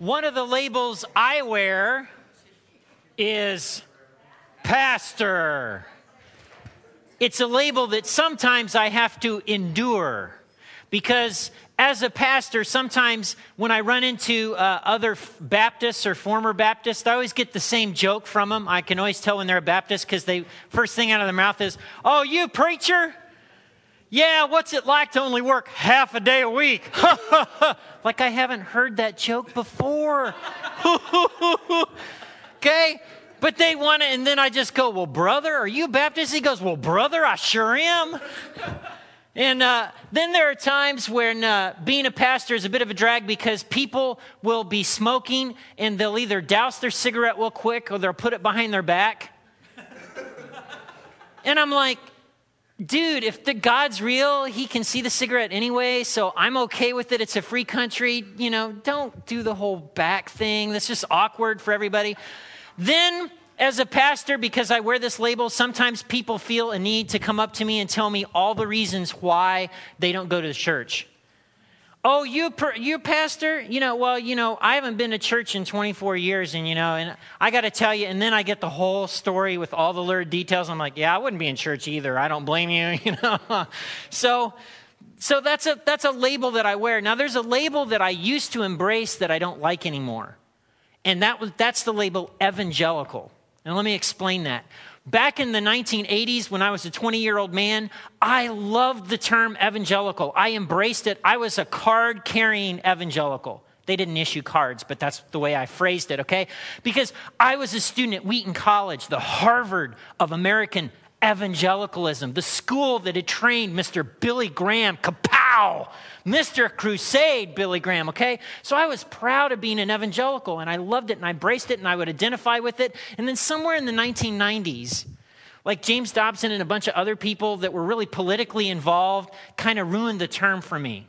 One of the labels I wear is pastor. It's a label that sometimes I have to endure because as a pastor, sometimes when I run into uh, other Baptists or former Baptists, I always get the same joke from them. I can always tell when they're a Baptist because they first thing out of their mouth is, "Oh, you preacher? Yeah, what's it like to only work half a day a week?" like I haven't heard that joke before. okay? But they want it, and then I just go, Well, brother, are you Baptist? He goes, Well, brother, I sure am. And uh, then there are times when uh, being a pastor is a bit of a drag because people will be smoking and they'll either douse their cigarette real quick or they'll put it behind their back. and I'm like, dude, if the God's real, he can see the cigarette anyway, so I'm okay with it. It's a free country. You know, don't do the whole back thing. That's just awkward for everybody. Then as a pastor, because I wear this label, sometimes people feel a need to come up to me and tell me all the reasons why they don't go to the church. Oh, you, you pastor? You know, well, you know, I haven't been to church in 24 years, and you know, and I got to tell you, and then I get the whole story with all the lurid details. I'm like, yeah, I wouldn't be in church either. I don't blame you, you know. so, so that's a that's a label that I wear. Now, there's a label that I used to embrace that I don't like anymore, and that was that's the label evangelical. And let me explain that. Back in the 1980s, when I was a 20 year old man, I loved the term evangelical. I embraced it. I was a card carrying evangelical. They didn't issue cards, but that's the way I phrased it, okay? Because I was a student at Wheaton College, the Harvard of American evangelicalism, the school that had trained Mr. Billy Graham, kapow, Mr. Crusade, Billy Graham, okay? So I was proud of being an evangelical and I loved it and I embraced it and I would identify with it. And then somewhere in the 1990s, like James Dobson and a bunch of other people that were really politically involved kind of ruined the term for me.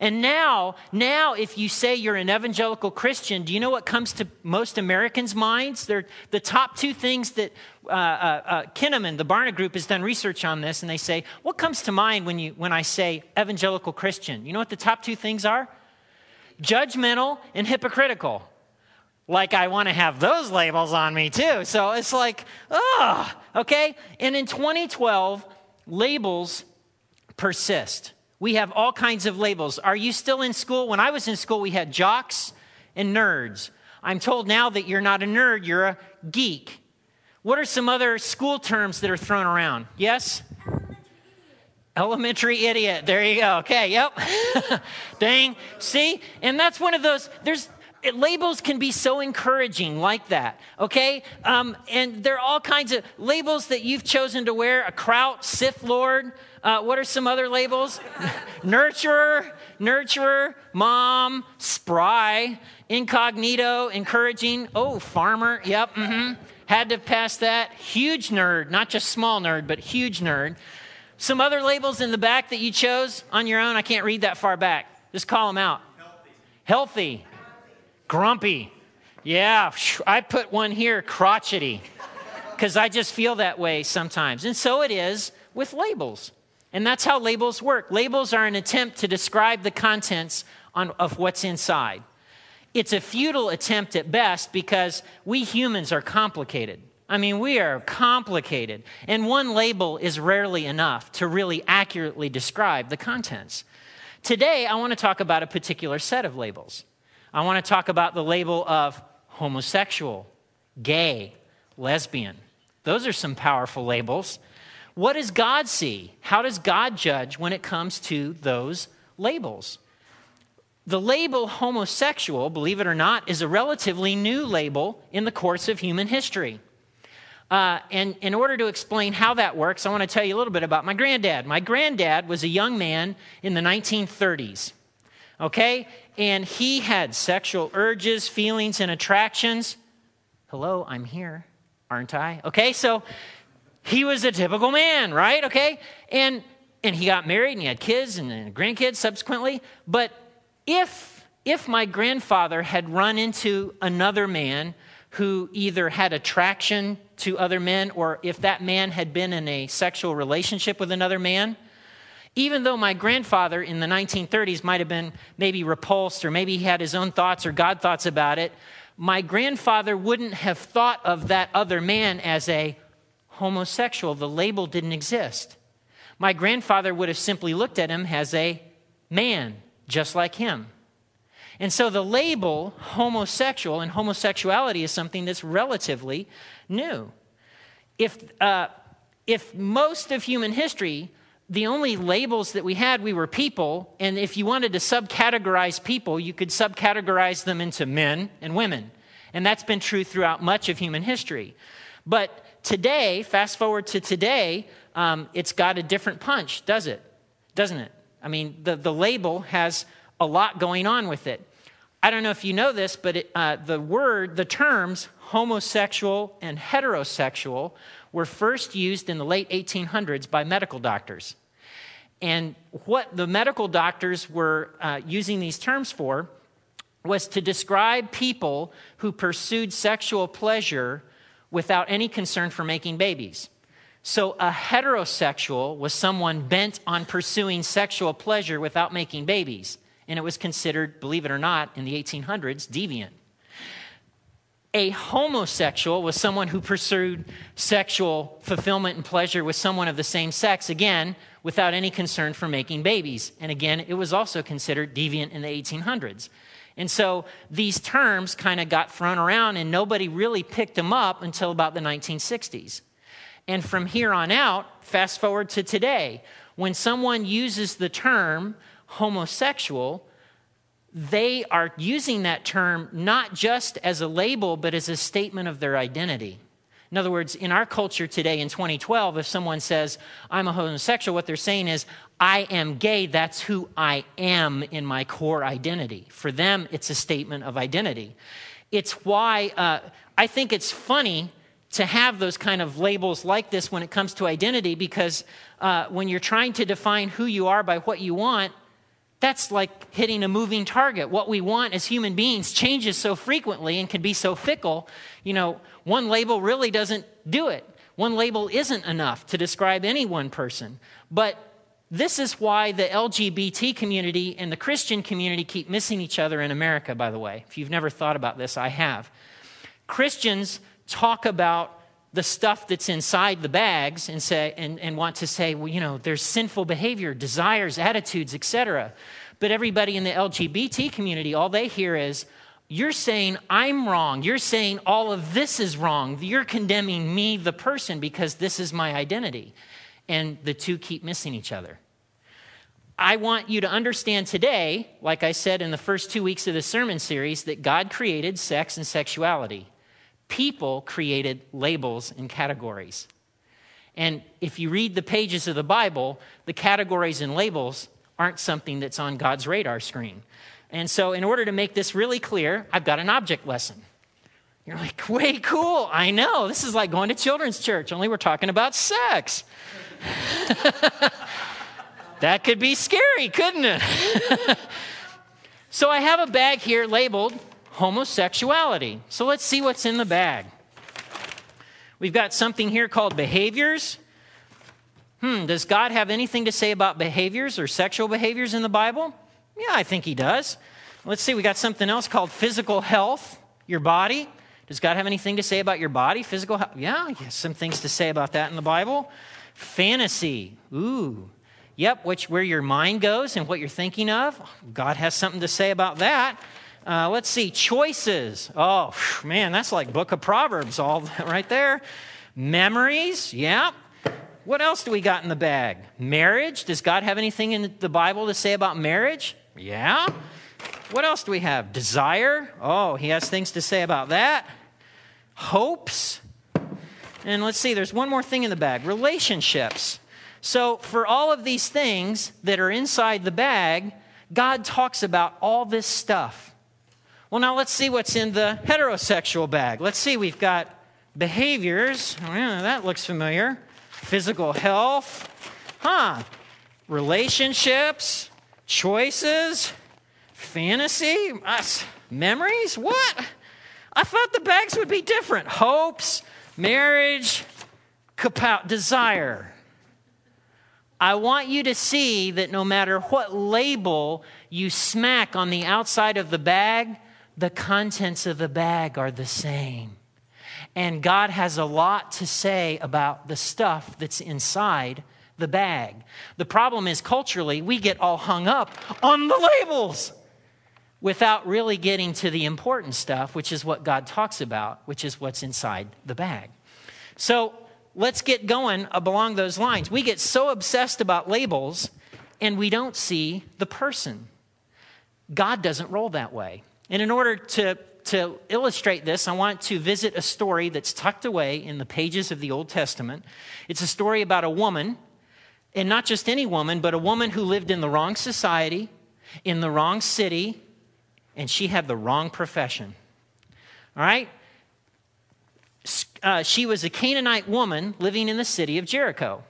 And now, now, if you say you're an evangelical Christian, do you know what comes to most Americans' minds? They're the top two things that uh, uh, uh, Kinnaman, the Barna Group, has done research on this, and they say, what comes to mind when you when I say evangelical Christian? You know what the top two things are? Judgmental and hypocritical. Like I want to have those labels on me too. So it's like, oh, okay. And in 2012, labels persist. We have all kinds of labels. Are you still in school? When I was in school, we had jocks and nerds. I'm told now that you're not a nerd, you're a geek. What are some other school terms that are thrown around? Yes? Elementary idiot. There you go. Okay, yep. Dang. See? And that's one of those, there's, it, labels can be so encouraging like that okay um, and there are all kinds of labels that you've chosen to wear a kraut sith lord uh, what are some other labels? nurturer, nurturer, mom, spry, incognito, encouraging. Oh, farmer. Yep. Mm-hmm. Had to pass that. Huge nerd, not just small nerd, but huge nerd. Some other labels in the back that you chose on your own. I can't read that far back. Just call them out. Healthy. Healthy. Grumpy. Yeah, I put one here, crotchety, because I just feel that way sometimes. And so it is with labels. And that's how labels work. Labels are an attempt to describe the contents on, of what's inside. It's a futile attempt at best because we humans are complicated. I mean, we are complicated. And one label is rarely enough to really accurately describe the contents. Today, I want to talk about a particular set of labels. I want to talk about the label of homosexual, gay, lesbian. Those are some powerful labels. What does God see? How does God judge when it comes to those labels? The label homosexual, believe it or not, is a relatively new label in the course of human history. Uh, and in order to explain how that works, I want to tell you a little bit about my granddad. My granddad was a young man in the 1930s, okay? And he had sexual urges, feelings, and attractions. Hello, I'm here, aren't I? Okay, so he was a typical man, right? Okay? And and he got married and he had kids and, and grandkids subsequently. But if if my grandfather had run into another man who either had attraction to other men or if that man had been in a sexual relationship with another man, even though my grandfather in the 1930s might have been maybe repulsed or maybe he had his own thoughts or God thoughts about it, my grandfather wouldn't have thought of that other man as a homosexual. The label didn't exist. My grandfather would have simply looked at him as a man, just like him. And so the label homosexual and homosexuality is something that's relatively new. If, uh, if most of human history, the only labels that we had, we were people, and if you wanted to subcategorize people, you could subcategorize them into men and women. And that's been true throughout much of human history. But today, fast forward to today, um, it's got a different punch, does it? Doesn't it? I mean, the, the label has a lot going on with it. I don't know if you know this, but it, uh, the word, the terms homosexual and heterosexual were first used in the late 1800s by medical doctors. And what the medical doctors were uh, using these terms for was to describe people who pursued sexual pleasure without any concern for making babies. So, a heterosexual was someone bent on pursuing sexual pleasure without making babies. And it was considered, believe it or not, in the 1800s, deviant. A homosexual was someone who pursued sexual fulfillment and pleasure with someone of the same sex, again, without any concern for making babies. And again, it was also considered deviant in the 1800s. And so these terms kind of got thrown around, and nobody really picked them up until about the 1960s. And from here on out, fast forward to today, when someone uses the term homosexual, they are using that term not just as a label, but as a statement of their identity. In other words, in our culture today in 2012, if someone says, I'm a homosexual, what they're saying is, I am gay. That's who I am in my core identity. For them, it's a statement of identity. It's why uh, I think it's funny to have those kind of labels like this when it comes to identity because uh, when you're trying to define who you are by what you want, that's like hitting a moving target. What we want as human beings changes so frequently and can be so fickle. You know, one label really doesn't do it. One label isn't enough to describe any one person. But this is why the LGBT community and the Christian community keep missing each other in America, by the way. If you've never thought about this, I have. Christians talk about the stuff that's inside the bags and say and, and want to say well you know there's sinful behavior desires attitudes etc but everybody in the lgbt community all they hear is you're saying i'm wrong. You're saying all of this is wrong. You're condemning me the person because this is my identity. And the two keep missing each other. I want you to understand today, like I said in the first two weeks of the sermon series, that God created sex and sexuality people created labels and categories. And if you read the pages of the Bible, the categories and labels aren't something that's on God's radar screen. And so, in order to make this really clear, I've got an object lesson. You're like, way cool. I know. This is like going to children's church, only we're talking about sex. that could be scary, couldn't it? so, I have a bag here labeled homosexuality. So let's see what's in the bag. We've got something here called behaviors. Hmm, does God have anything to say about behaviors or sexual behaviors in the Bible? Yeah, I think He does. Let's see, we got something else called physical health, your body. Does God have anything to say about your body, physical health? Yeah, yes, some things to say about that in the Bible. Fantasy. Ooh. Yep, which where your mind goes and what you're thinking of. God has something to say about that. Uh, let's see, choices. Oh, man, that's like Book of Proverbs, all right there. Memories, yeah. What else do we got in the bag? Marriage. Does God have anything in the Bible to say about marriage? Yeah. What else do we have? Desire. Oh, he has things to say about that. Hopes. And let's see, there's one more thing in the bag relationships. So, for all of these things that are inside the bag, God talks about all this stuff. Well, now let's see what's in the heterosexual bag. Let's see, we've got behaviors. Oh, yeah, that looks familiar. Physical health. Huh. Relationships. Choices. Fantasy. Us. Memories. What? I thought the bags would be different. Hopes. Marriage. Kapow. Desire. I want you to see that no matter what label you smack on the outside of the bag, the contents of the bag are the same. And God has a lot to say about the stuff that's inside the bag. The problem is, culturally, we get all hung up on the labels without really getting to the important stuff, which is what God talks about, which is what's inside the bag. So, let's get going along those lines. We get so obsessed about labels and we don't see the person. God doesn't roll that way. And in order to, to illustrate this, I want to visit a story that's tucked away in the pages of the Old Testament. It's a story about a woman, and not just any woman, but a woman who lived in the wrong society, in the wrong city, and she had the wrong profession. All right? uh, she was a Canaanite woman living in the city of Jericho.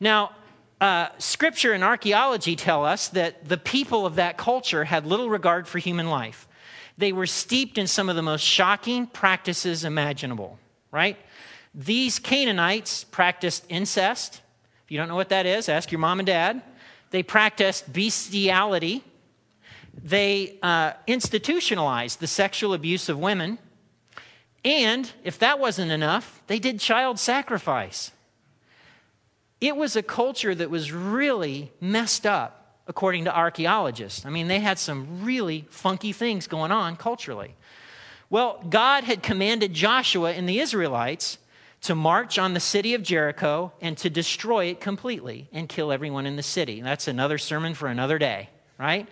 Now, uh, scripture and archaeology tell us that the people of that culture had little regard for human life. They were steeped in some of the most shocking practices imaginable, right? These Canaanites practiced incest. If you don't know what that is, ask your mom and dad. They practiced bestiality. They uh, institutionalized the sexual abuse of women. And if that wasn't enough, they did child sacrifice. It was a culture that was really messed up, according to archaeologists. I mean, they had some really funky things going on culturally. Well, God had commanded Joshua and the Israelites to march on the city of Jericho and to destroy it completely and kill everyone in the city. That's another sermon for another day, right?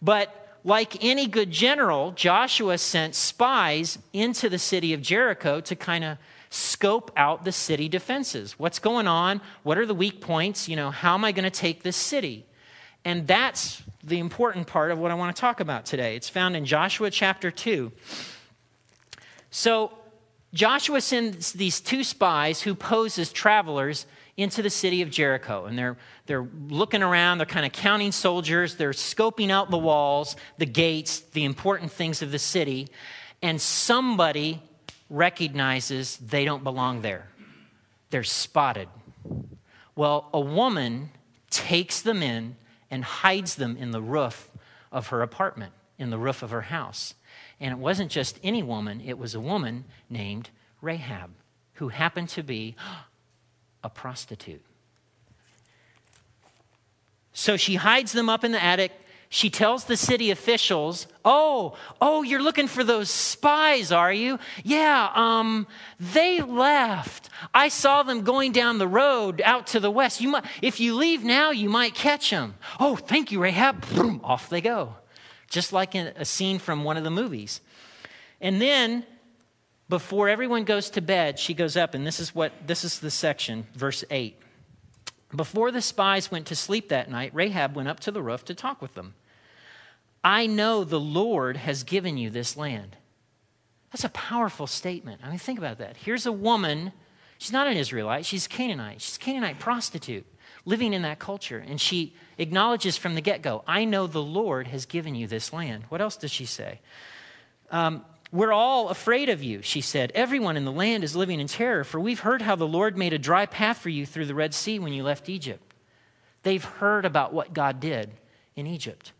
But like any good general, Joshua sent spies into the city of Jericho to kind of scope out the city defenses. What's going on? What are the weak points? You know, how am I going to take this city? And that's the important part of what I want to talk about today. It's found in Joshua chapter 2. So, Joshua sends these two spies who pose as travelers into the city of Jericho. And they're, they're looking around, they're kind of counting soldiers, they're scoping out the walls, the gates, the important things of the city. And somebody recognizes they don't belong there. They're spotted. Well, a woman takes them in and hides them in the roof of her apartment, in the roof of her house. And it wasn't just any woman, it was a woman named Rahab, who happened to be a prostitute. So she hides them up in the attic. She tells the city officials, "Oh, oh, you're looking for those spies, are you? Yeah, um, they left. I saw them going down the road out to the west. You might, if you leave now, you might catch them. Oh, thank you, Rahab. Boom, off they go, just like in a scene from one of the movies. And then before everyone goes to bed, she goes up, and this is what this is the section, verse 8. Before the spies went to sleep that night, Rahab went up to the roof to talk with them. I know the Lord has given you this land. That's a powerful statement. I mean, think about that. Here's a woman, she's not an Israelite, she's Canaanite. She's a Canaanite prostitute living in that culture. And she acknowledges from the get go, I know the Lord has given you this land. What else does she say? Um, we're all afraid of you, she said. Everyone in the land is living in terror, for we've heard how the Lord made a dry path for you through the Red Sea when you left Egypt. They've heard about what God did in Egypt.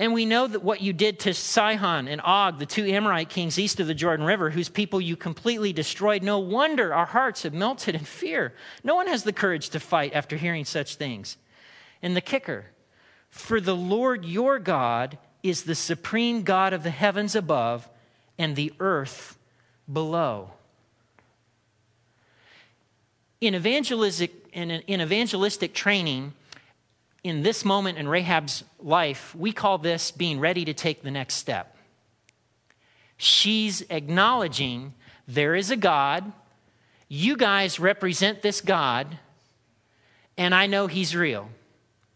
And we know that what you did to Sihon and Og, the two Amorite kings east of the Jordan River, whose people you completely destroyed. No wonder our hearts have melted in fear. No one has the courage to fight after hearing such things. And the kicker for the Lord your God is the supreme God of the heavens above and the earth below. In evangelistic, in, in evangelistic training, in this moment in Rahab's life, we call this being ready to take the next step. She's acknowledging there is a God, you guys represent this God, and I know He's real.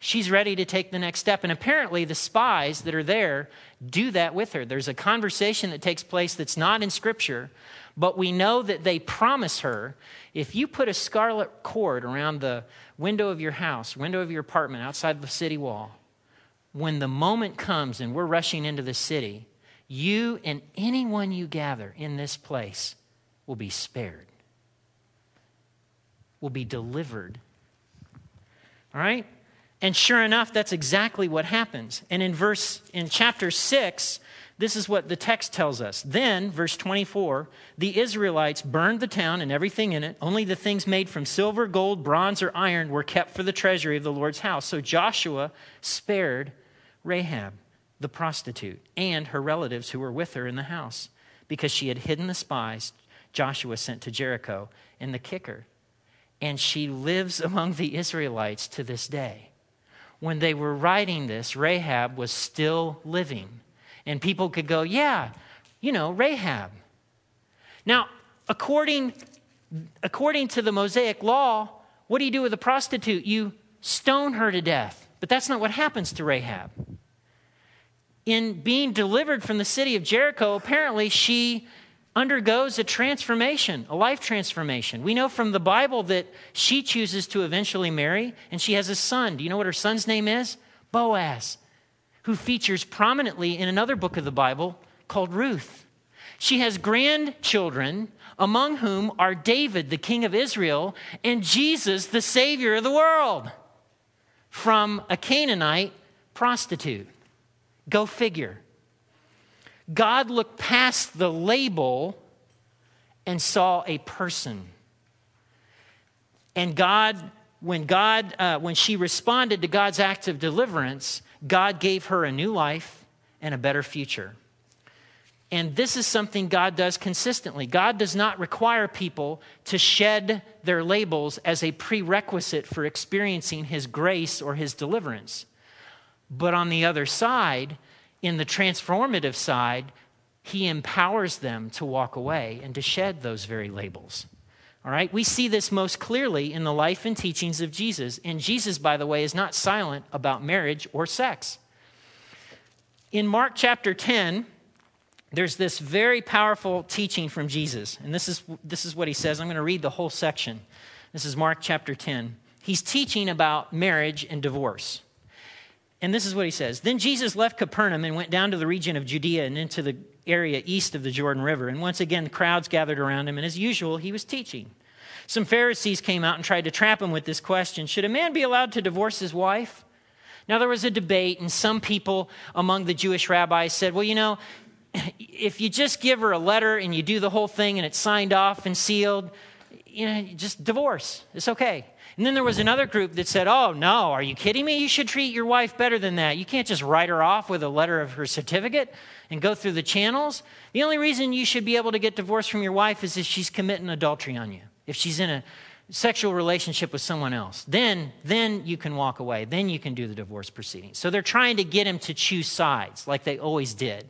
She's ready to take the next step. And apparently, the spies that are there do that with her. There's a conversation that takes place that's not in Scripture, but we know that they promise her if you put a scarlet cord around the window of your house, window of your apartment outside the city wall, when the moment comes and we're rushing into the city, you and anyone you gather in this place will be spared, will be delivered All right? And sure enough, that's exactly what happens. And in verse in chapter 6, this is what the text tells us. Then, verse 24, the Israelites burned the town and everything in it. Only the things made from silver, gold, bronze, or iron were kept for the treasury of the Lord's house. So Joshua spared Rahab, the prostitute, and her relatives who were with her in the house, because she had hidden the spies Joshua sent to Jericho and the kicker. And she lives among the Israelites to this day. When they were writing this, Rahab was still living and people could go, yeah, you know, Rahab. Now, according, according to the Mosaic law, what do you do with a prostitute? You stone her to death. But that's not what happens to Rahab. In being delivered from the city of Jericho, apparently she undergoes a transformation, a life transformation. We know from the Bible that she chooses to eventually marry, and she has a son. Do you know what her son's name is? Boaz who features prominently in another book of the Bible called Ruth. She has grandchildren, among whom are David, the king of Israel, and Jesus, the Savior of the world, from a Canaanite prostitute. Go figure. God looked past the label and saw a person. And God, when God, uh, when she responded to God's act of deliverance, God gave her a new life and a better future. And this is something God does consistently. God does not require people to shed their labels as a prerequisite for experiencing His grace or His deliverance. But on the other side, in the transformative side, He empowers them to walk away and to shed those very labels. All right, we see this most clearly in the life and teachings of Jesus. And Jesus, by the way, is not silent about marriage or sex. In Mark chapter 10, there's this very powerful teaching from Jesus. And this is, this is what he says. I'm going to read the whole section. This is Mark chapter 10. He's teaching about marriage and divorce. And this is what he says Then Jesus left Capernaum and went down to the region of Judea and into the area east of the Jordan River. And once again, crowds gathered around him, and as usual, he was teaching. Some Pharisees came out and tried to trap him with this question Should a man be allowed to divorce his wife? Now, there was a debate, and some people among the Jewish rabbis said, Well, you know, if you just give her a letter and you do the whole thing and it's signed off and sealed, you know, just divorce. It's okay. And then there was another group that said, Oh, no, are you kidding me? You should treat your wife better than that. You can't just write her off with a letter of her certificate and go through the channels. The only reason you should be able to get divorced from your wife is if she's committing adultery on you, if she's in a sexual relationship with someone else. Then, then you can walk away. Then you can do the divorce proceedings. So they're trying to get him to choose sides like they always did.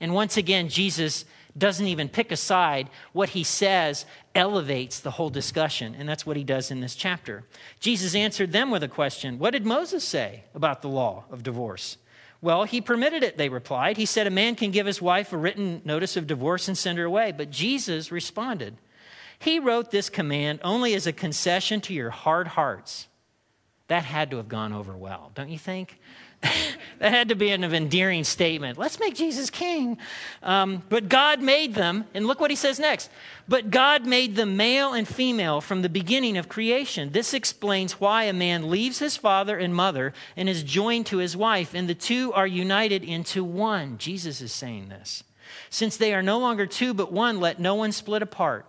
And once again, Jesus doesn't even pick a side. What he says elevates the whole discussion, and that's what he does in this chapter. Jesus answered them with a question What did Moses say about the law of divorce? Well, he permitted it, they replied. He said a man can give his wife a written notice of divorce and send her away. But Jesus responded, He wrote this command only as a concession to your hard hearts. That had to have gone over well, don't you think? that had to be an endearing statement. Let's make Jesus king. Um, but God made them, and look what he says next. But God made them male and female from the beginning of creation. This explains why a man leaves his father and mother and is joined to his wife, and the two are united into one. Jesus is saying this. Since they are no longer two but one, let no one split apart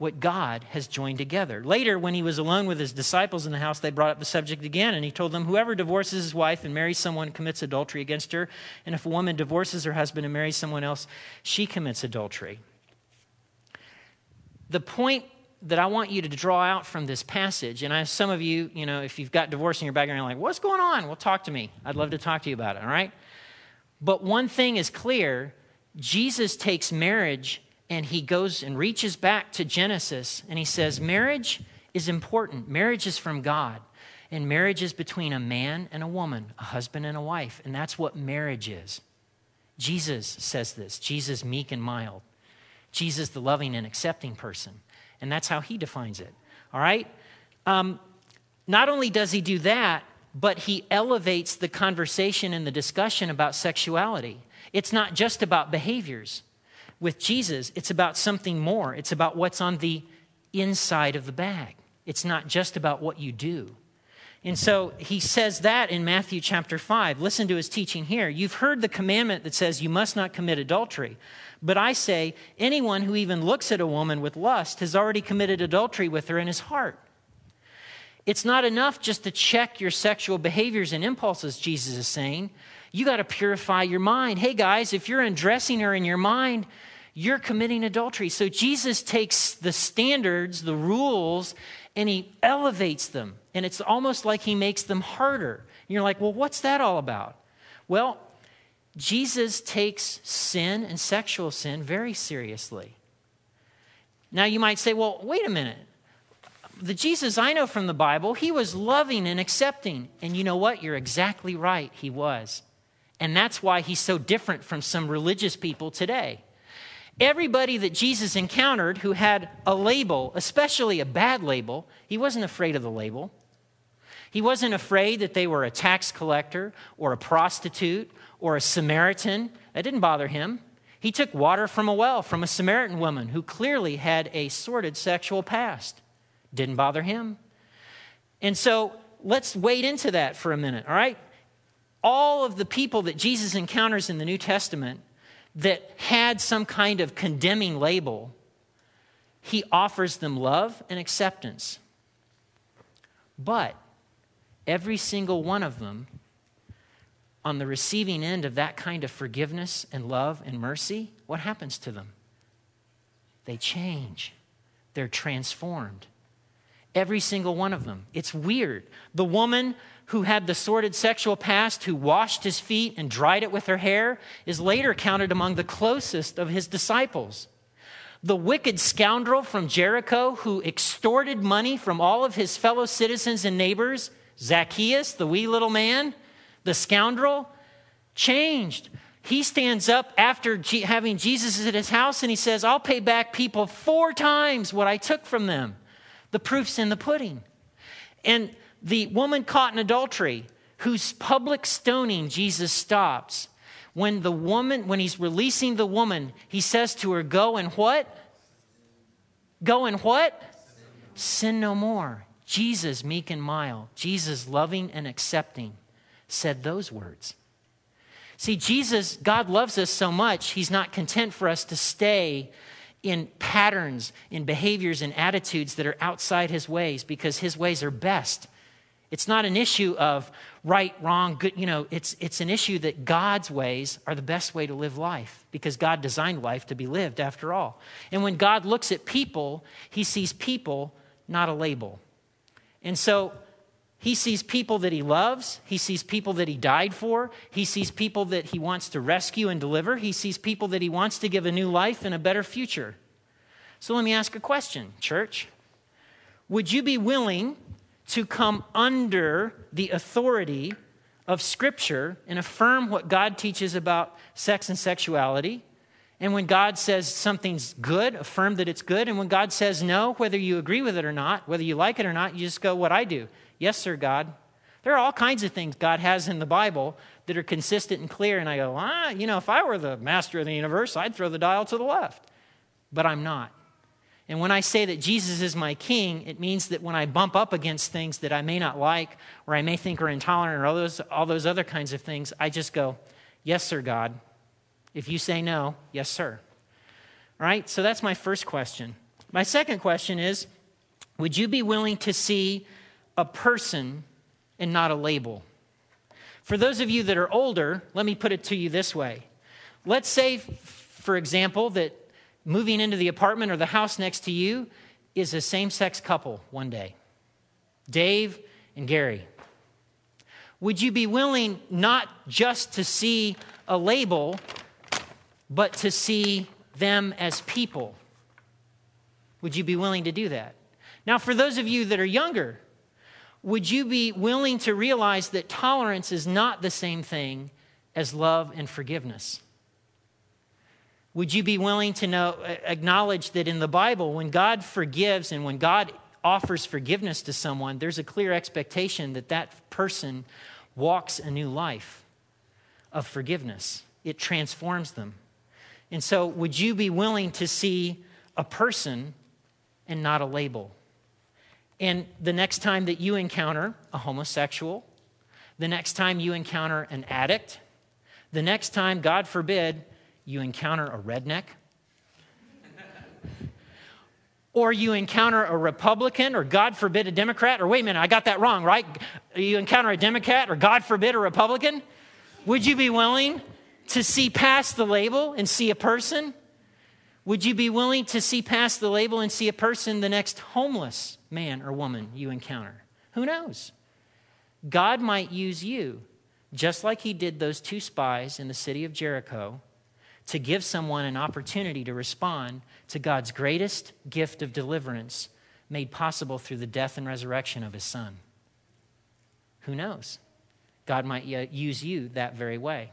what God has joined together. Later, when he was alone with his disciples in the house, they brought up the subject again, and he told them, Whoever divorces his wife and marries someone commits adultery against her, and if a woman divorces her husband and marries someone else, she commits adultery. The point that I want you to draw out from this passage, and I, some of you, you know, if you've got divorce in your background, you're like, What's going on? Well, talk to me. I'd love to talk to you about it, all right? But one thing is clear Jesus takes marriage and he goes and reaches back to Genesis and he says, Marriage is important. Marriage is from God. And marriage is between a man and a woman, a husband and a wife. And that's what marriage is. Jesus says this Jesus, meek and mild. Jesus, the loving and accepting person. And that's how he defines it. All right? Um, not only does he do that, but he elevates the conversation and the discussion about sexuality. It's not just about behaviors with Jesus, it's about something more. It's about what's on the inside of the bag. It's not just about what you do. And so he says that in Matthew chapter 5. Listen to his teaching here. You've heard the commandment that says you must not commit adultery. But I say, anyone who even looks at a woman with lust has already committed adultery with her in his heart. It's not enough just to check your sexual behaviors and impulses, Jesus is saying. You got to purify your mind. Hey, guys, if you're undressing her in your mind, you're committing adultery. So Jesus takes the standards, the rules, and he elevates them. And it's almost like he makes them harder. And you're like, well, what's that all about? Well, Jesus takes sin and sexual sin very seriously. Now, you might say, well, wait a minute. The Jesus I know from the Bible, he was loving and accepting. And you know what? You're exactly right. He was. And that's why he's so different from some religious people today. Everybody that Jesus encountered who had a label, especially a bad label, he wasn't afraid of the label. He wasn't afraid that they were a tax collector or a prostitute or a Samaritan. That didn't bother him. He took water from a well from a Samaritan woman who clearly had a sordid sexual past. Didn't bother him. And so let's wade into that for a minute, all right? All of the people that Jesus encounters in the New Testament that had some kind of condemning label, he offers them love and acceptance. But every single one of them, on the receiving end of that kind of forgiveness and love and mercy, what happens to them? They change, they're transformed. Every single one of them. It's weird. The woman who had the sordid sexual past, who washed his feet and dried it with her hair, is later counted among the closest of his disciples. The wicked scoundrel from Jericho who extorted money from all of his fellow citizens and neighbors, Zacchaeus, the wee little man, the scoundrel, changed. He stands up after G- having Jesus at his house and he says, I'll pay back people four times what I took from them. The proof's in the pudding. And the woman caught in adultery, whose public stoning Jesus stops, when the woman, when he's releasing the woman, he says to her, Go and what? Go and what? Sin no more. Jesus, meek and mild, Jesus, loving and accepting, said those words. See, Jesus, God loves us so much, He's not content for us to stay in patterns, in behaviors, and attitudes that are outside His ways because His ways are best. It's not an issue of right, wrong, good. You know, it's, it's an issue that God's ways are the best way to live life because God designed life to be lived after all. And when God looks at people, he sees people, not a label. And so he sees people that he loves. He sees people that he died for. He sees people that he wants to rescue and deliver. He sees people that he wants to give a new life and a better future. So let me ask a question, church. Would you be willing to come under the authority of Scripture and affirm what God teaches about sex and sexuality. And when God says something's good, affirm that it's good. And when God says no, whether you agree with it or not, whether you like it or not, you just go, What I do. Yes, sir, God. There are all kinds of things God has in the Bible that are consistent and clear. And I go, ah, you know, if I were the master of the universe, I'd throw the dial to the left. But I'm not. And when I say that Jesus is my king, it means that when I bump up against things that I may not like or I may think are intolerant or all those, all those other kinds of things, I just go, Yes, sir, God. If you say no, yes, sir. All right? So that's my first question. My second question is Would you be willing to see a person and not a label? For those of you that are older, let me put it to you this way. Let's say, for example, that moving into the apartment or the house next to you is a same sex couple one day Dave and Gary. Would you be willing not just to see a label, but to see them as people? Would you be willing to do that? Now, for those of you that are younger, would you be willing to realize that tolerance is not the same thing as love and forgiveness? Would you be willing to know, acknowledge that in the Bible, when God forgives and when God offers forgiveness to someone, there's a clear expectation that that person walks a new life of forgiveness. It transforms them. And so, would you be willing to see a person and not a label? And the next time that you encounter a homosexual, the next time you encounter an addict, the next time, God forbid, you encounter a redneck, or you encounter a Republican, or God forbid, a Democrat, or wait a minute, I got that wrong, right? You encounter a Democrat, or God forbid, a Republican, would you be willing to see past the label and see a person? Would you be willing to see past the label and see a person the next homeless man or woman you encounter? Who knows? God might use you, just like he did those two spies in the city of Jericho, to give someone an opportunity to respond to God's greatest gift of deliverance made possible through the death and resurrection of his son. Who knows? God might uh, use you that very way.